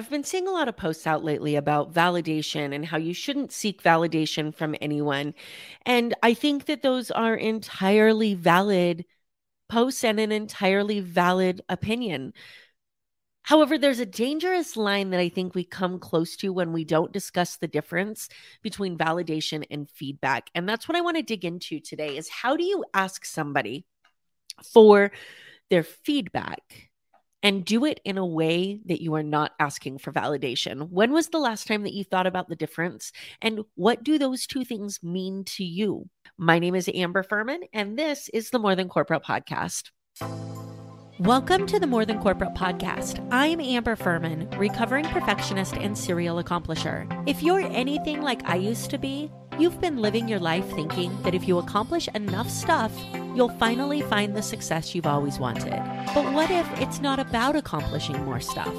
I've been seeing a lot of posts out lately about validation and how you shouldn't seek validation from anyone. And I think that those are entirely valid posts and an entirely valid opinion. However, there's a dangerous line that I think we come close to when we don't discuss the difference between validation and feedback. And that's what I want to dig into today is how do you ask somebody for their feedback and do it in a way that you are not asking for validation. When was the last time that you thought about the difference? And what do those two things mean to you? My name is Amber Furman, and this is the More Than Corporate podcast. Welcome to the More Than Corporate podcast. I'm Amber Furman, recovering perfectionist and serial accomplisher. If you're anything like I used to be, you've been living your life thinking that if you accomplish enough stuff, you'll finally find the success you've always wanted. But what if it's not about accomplishing more stuff?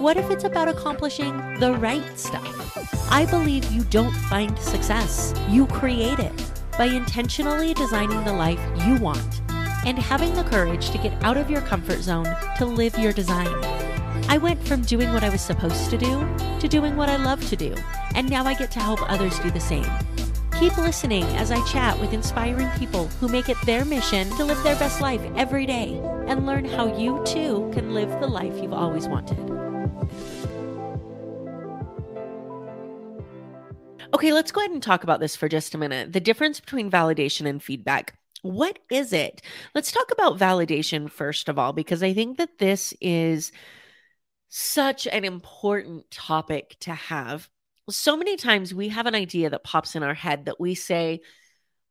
What if it's about accomplishing the right stuff? I believe you don't find success, you create it by intentionally designing the life you want and having the courage to get out of your comfort zone to live your design. I went from doing what I was supposed to do to doing what I love to do, and now I get to help others do the same. Keep listening as I chat with inspiring people who make it their mission to live their best life every day and learn how you too can live the life you've always wanted. Okay, let's go ahead and talk about this for just a minute. The difference between validation and feedback. What is it? Let's talk about validation first of all, because I think that this is such an important topic to have so many times we have an idea that pops in our head that we say,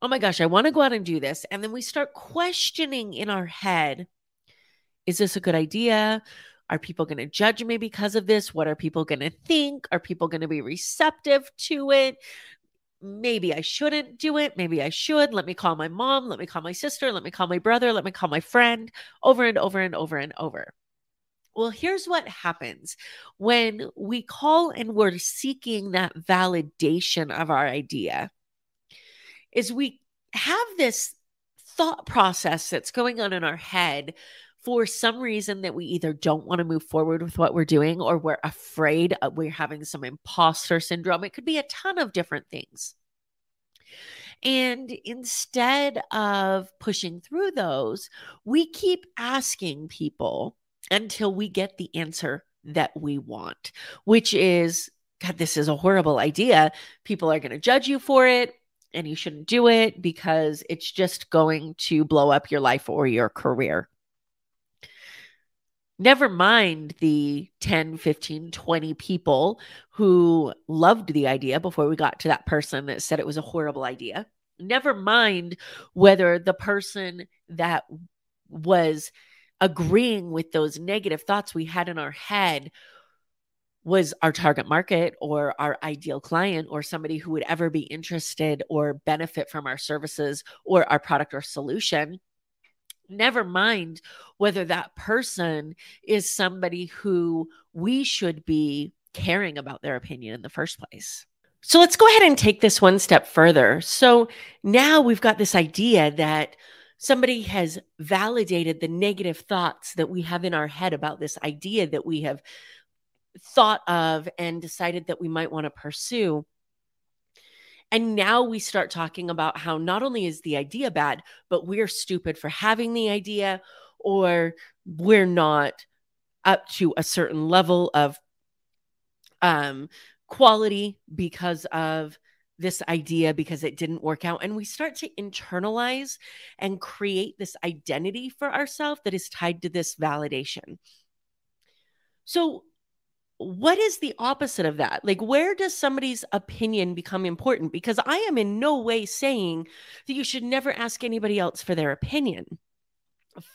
Oh my gosh, I want to go out and do this. And then we start questioning in our head Is this a good idea? Are people going to judge me because of this? What are people going to think? Are people going to be receptive to it? Maybe I shouldn't do it. Maybe I should. Let me call my mom. Let me call my sister. Let me call my brother. Let me call my friend over and over and over and over. Well, here's what happens when we call and we're seeking that validation of our idea is we have this thought process that's going on in our head for some reason that we either don't want to move forward with what we're doing or we're afraid we're having some imposter syndrome. It could be a ton of different things. And instead of pushing through those, we keep asking people until we get the answer that we want, which is God, this is a horrible idea. People are going to judge you for it, and you shouldn't do it because it's just going to blow up your life or your career. Never mind the 10, 15, 20 people who loved the idea before we got to that person that said it was a horrible idea. Never mind whether the person that was agreeing with those negative thoughts we had in our head was our target market or our ideal client or somebody who would ever be interested or benefit from our services or our product or solution. Never mind whether that person is somebody who we should be caring about their opinion in the first place. So let's go ahead and take this one step further. So now we've got this idea that somebody has validated the negative thoughts that we have in our head about this idea that we have thought of and decided that we might want to pursue. And now we start talking about how not only is the idea bad, but we're stupid for having the idea, or we're not up to a certain level of um, quality because of this idea because it didn't work out. And we start to internalize and create this identity for ourselves that is tied to this validation. So, what is the opposite of that? Like, where does somebody's opinion become important? Because I am in no way saying that you should never ask anybody else for their opinion.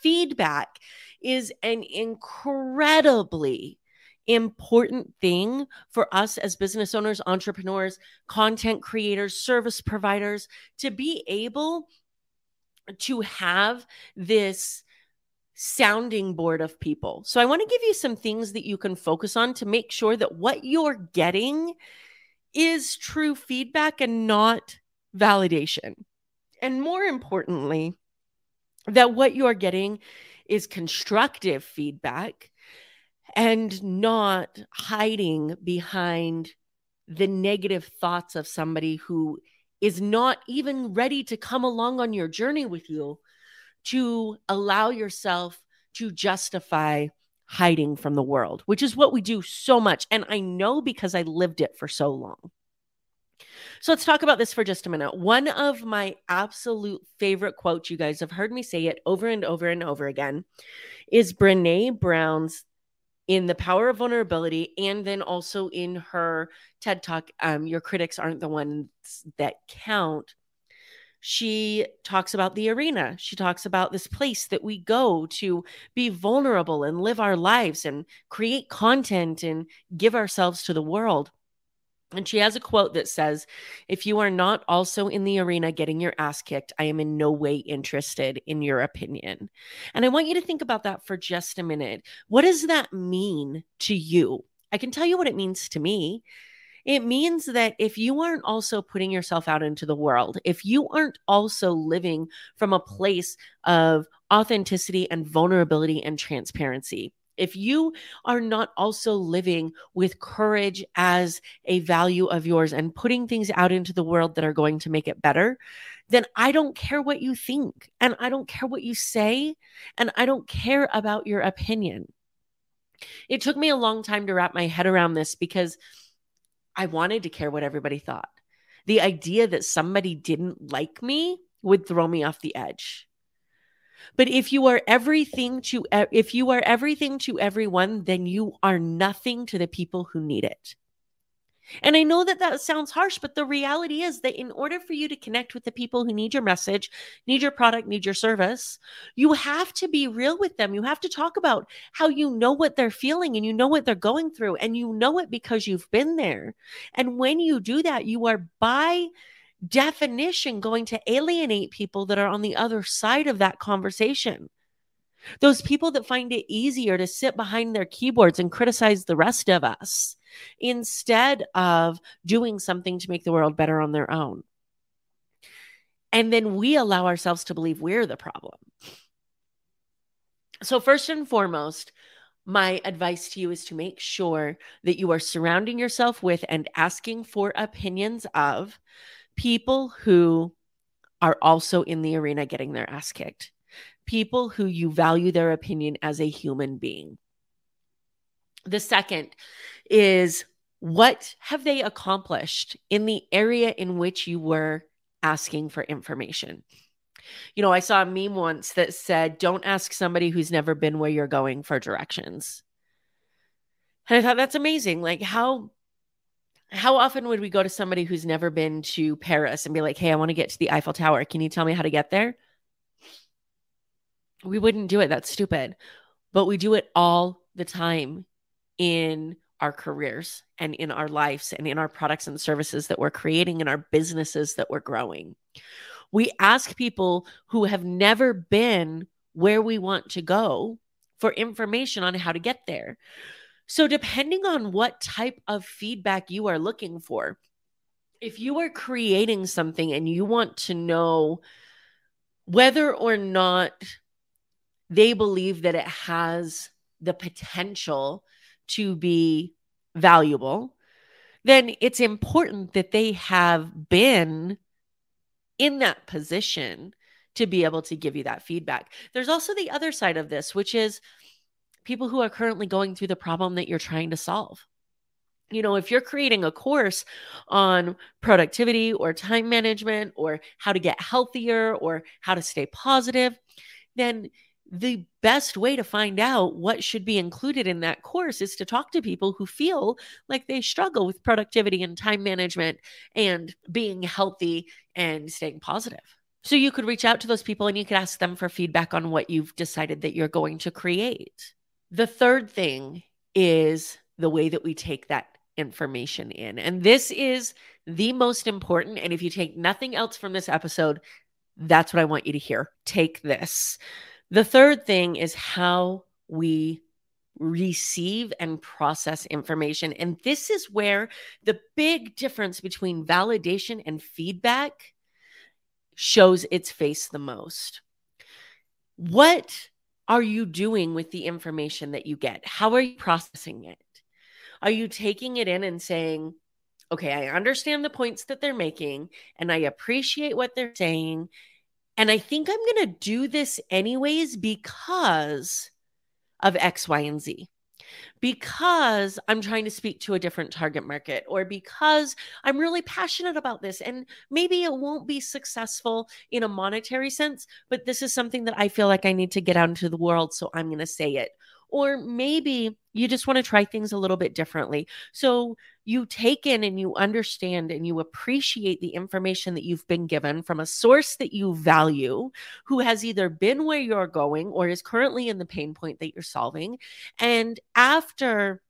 Feedback is an incredibly important thing for us as business owners, entrepreneurs, content creators, service providers to be able to have this sounding board of people. So I want to give you some things that you can focus on to make sure that what you're getting is true feedback and not validation. And more importantly, that what you're getting is constructive feedback and not hiding behind the negative thoughts of somebody who is not even ready to come along on your journey with you to allow yourself to justify hiding from the world, which is what we do so much. And I know because I lived it for so long. So let's talk about this for just a minute. One of my absolute favorite quotes, you guys have heard me say it over and over and over again, is Brene Brown's in The Power of Vulnerability and then also in her TED Talk, um, Your Critics Aren't the Ones That Count. She talks about the arena. She talks about this place that we go to be vulnerable and live our lives and create content and give ourselves to the world. And she has a quote that says, If you are not also in the arena getting your ass kicked, I am in no way interested in your opinion. And I want you to think about that for just a minute. What does that mean to you? I can tell you what it means to me. It means that if you aren't also putting yourself out into the world, if you aren't also living from a place of authenticity and vulnerability and transparency, if you are not also living with courage as a value of yours and putting things out into the world that are going to make it better, then I don't care what you think and I don't care what you say and I don't care about your opinion. It took me a long time to wrap my head around this because I wanted to care what everybody thought. The idea that somebody didn't like me would throw me off the edge. But if you are everything to if you are everything to everyone, then you are nothing to the people who need it. And I know that that sounds harsh, but the reality is that in order for you to connect with the people who need your message, need your product, need your service, you have to be real with them. You have to talk about how you know what they're feeling and you know what they're going through, and you know it because you've been there. And when you do that, you are by definition going to alienate people that are on the other side of that conversation. Those people that find it easier to sit behind their keyboards and criticize the rest of us instead of doing something to make the world better on their own. And then we allow ourselves to believe we're the problem. So, first and foremost, my advice to you is to make sure that you are surrounding yourself with and asking for opinions of people who are also in the arena getting their ass kicked, people who you value their opinion as a human being. The second is what have they accomplished in the area in which you were asking for information? You know, I saw a meme once that said, Don't ask somebody who's never been where you're going for directions. And I thought that's amazing. Like, how how often would we go to somebody who's never been to Paris and be like, hey, I want to get to the Eiffel Tower. Can you tell me how to get there? We wouldn't do it. That's stupid. But we do it all the time in our careers and in our lives and in our products and services that we're creating in our businesses that we're growing. We ask people who have never been where we want to go for information on how to get there. So, depending on what type of feedback you are looking for, if you are creating something and you want to know whether or not they believe that it has the potential to be valuable, then it's important that they have been in that position to be able to give you that feedback. There's also the other side of this, which is people who are currently going through the problem that you're trying to solve. You know, if you're creating a course on productivity or time management or how to get healthier or how to stay positive, then the best way to find out what should be included in that course is to talk to people who feel like they struggle with productivity and time management and being healthy and staying positive. So you could reach out to those people and you could ask them for feedback on what you've decided that you're going to create. The third thing is the way that we take that information in. And this is the most important. And if you take nothing else from this episode, that's what I want you to hear. Take this. The third thing is how we receive and process information. And this is where the big difference between validation and feedback shows its face the most. What are you doing with the information that you get? How are you processing it? Are you taking it in and saying, okay, I understand the points that they're making and I appreciate what they're saying. And I think I'm going to do this anyways because of X, Y, and Z because I'm trying to speak to a different target market or because I'm really passionate about this. And maybe it won't be successful in a monetary sense, but this is something that I feel like I need to get out into the world. So I'm going to say it. Or maybe you just want to try things a little bit differently. So you take in and you understand and you appreciate the information that you've been given from a source that you value, who has either been where you're going or is currently in the pain point that you're solving. And after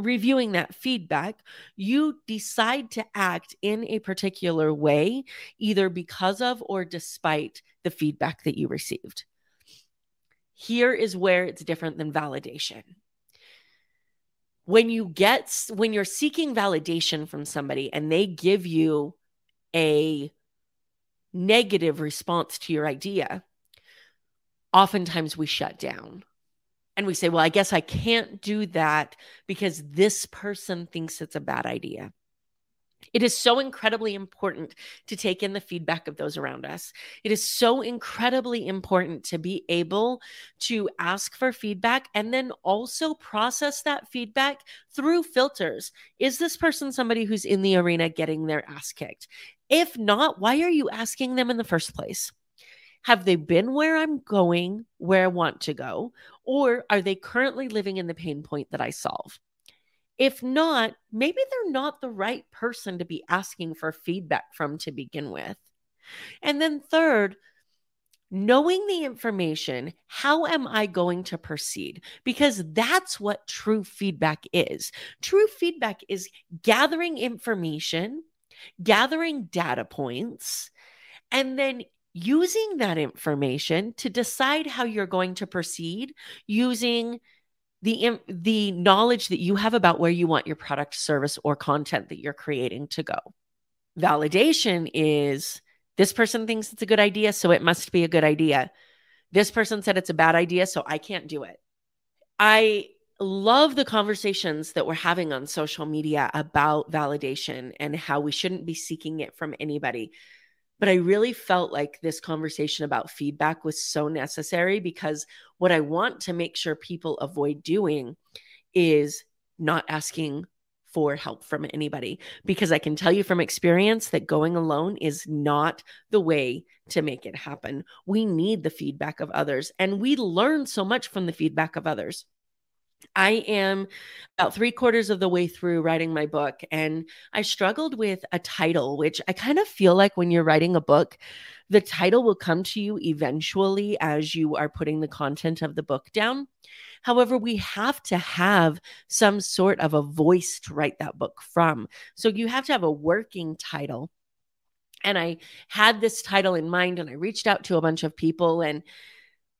reviewing that feedback, you decide to act in a particular way, either because of or despite the feedback that you received. Here is where it's different than validation. When you get, when you're seeking validation from somebody and they give you a negative response to your idea, oftentimes we shut down and we say, well, I guess I can't do that because this person thinks it's a bad idea. It is so incredibly important to take in the feedback of those around us. It is so incredibly important to be able to ask for feedback and then also process that feedback through filters. Is this person somebody who's in the arena getting their ass kicked? If not, why are you asking them in the first place? Have they been where I'm going, where I want to go? Or are they currently living in the pain point that I solve? If not, maybe they're not the right person to be asking for feedback from to begin with. And then, third, knowing the information, how am I going to proceed? Because that's what true feedback is. True feedback is gathering information, gathering data points, and then using that information to decide how you're going to proceed using the the knowledge that you have about where you want your product service or content that you're creating to go. Validation is this person thinks it's a good idea so it must be a good idea. This person said it's a bad idea so i can't do it. I love the conversations that we're having on social media about validation and how we shouldn't be seeking it from anybody but I really felt like this conversation about feedback was so necessary because what I want to make sure people avoid doing is not asking for help from anybody because I can tell you from experience that going alone is not the way to make it happen. We need the feedback of others and we learn so much from the feedback of others. I am about three quarters of the way through writing my book, and I struggled with a title, which I kind of feel like when you're writing a book, the title will come to you eventually as you are putting the content of the book down. However, we have to have some sort of a voice to write that book from. So you have to have a working title. And I had this title in mind, and I reached out to a bunch of people, and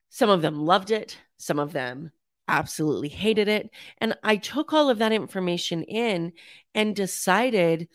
some of them loved it, some of them absolutely hated it. And I took all of that information in and decided,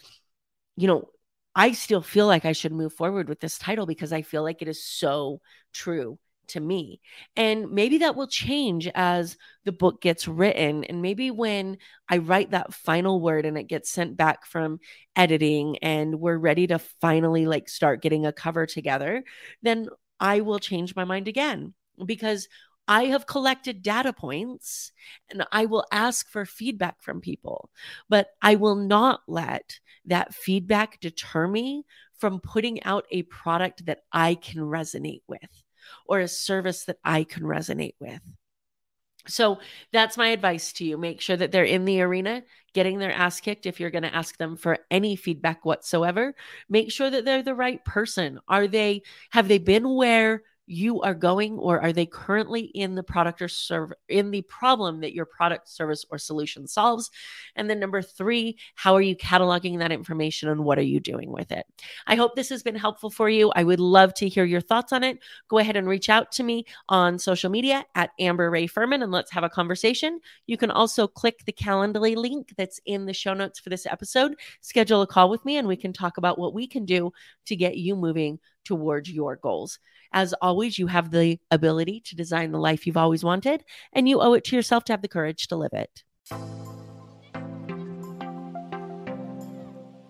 you know, I still feel like I should move forward with this title because I feel like it is so true to me. And maybe that will change as the book gets written. And maybe when I write that final word and it gets sent back from editing and we're ready to finally like start getting a cover together, then I will change my mind again because I have collected data points and I will ask for feedback from people, but I will not let that feedback deter me from putting out a product that I can resonate with or a service that I can resonate with. So that's my advice to you. Make sure that they're in the arena getting their ass kicked if you're going to ask them for any feedback whatsoever. Make sure that they're the right person. Are they have they been where you are going or are they currently in the product or serve in the problem that your product service or solution solves? And then number 3 how are you cataloging that information and what are you doing with it? I hope this has been helpful for you. I would love to hear your thoughts on it. Go ahead and reach out to me on social media at amber ray furman and let's have a conversation. You can also click the calendly link that's in the show notes for this episode. Schedule a call with me and we can talk about what we can do to get you moving towards your goals. As always, you have the ability to design the life you've always wanted, and you owe it to yourself to have the courage to live it.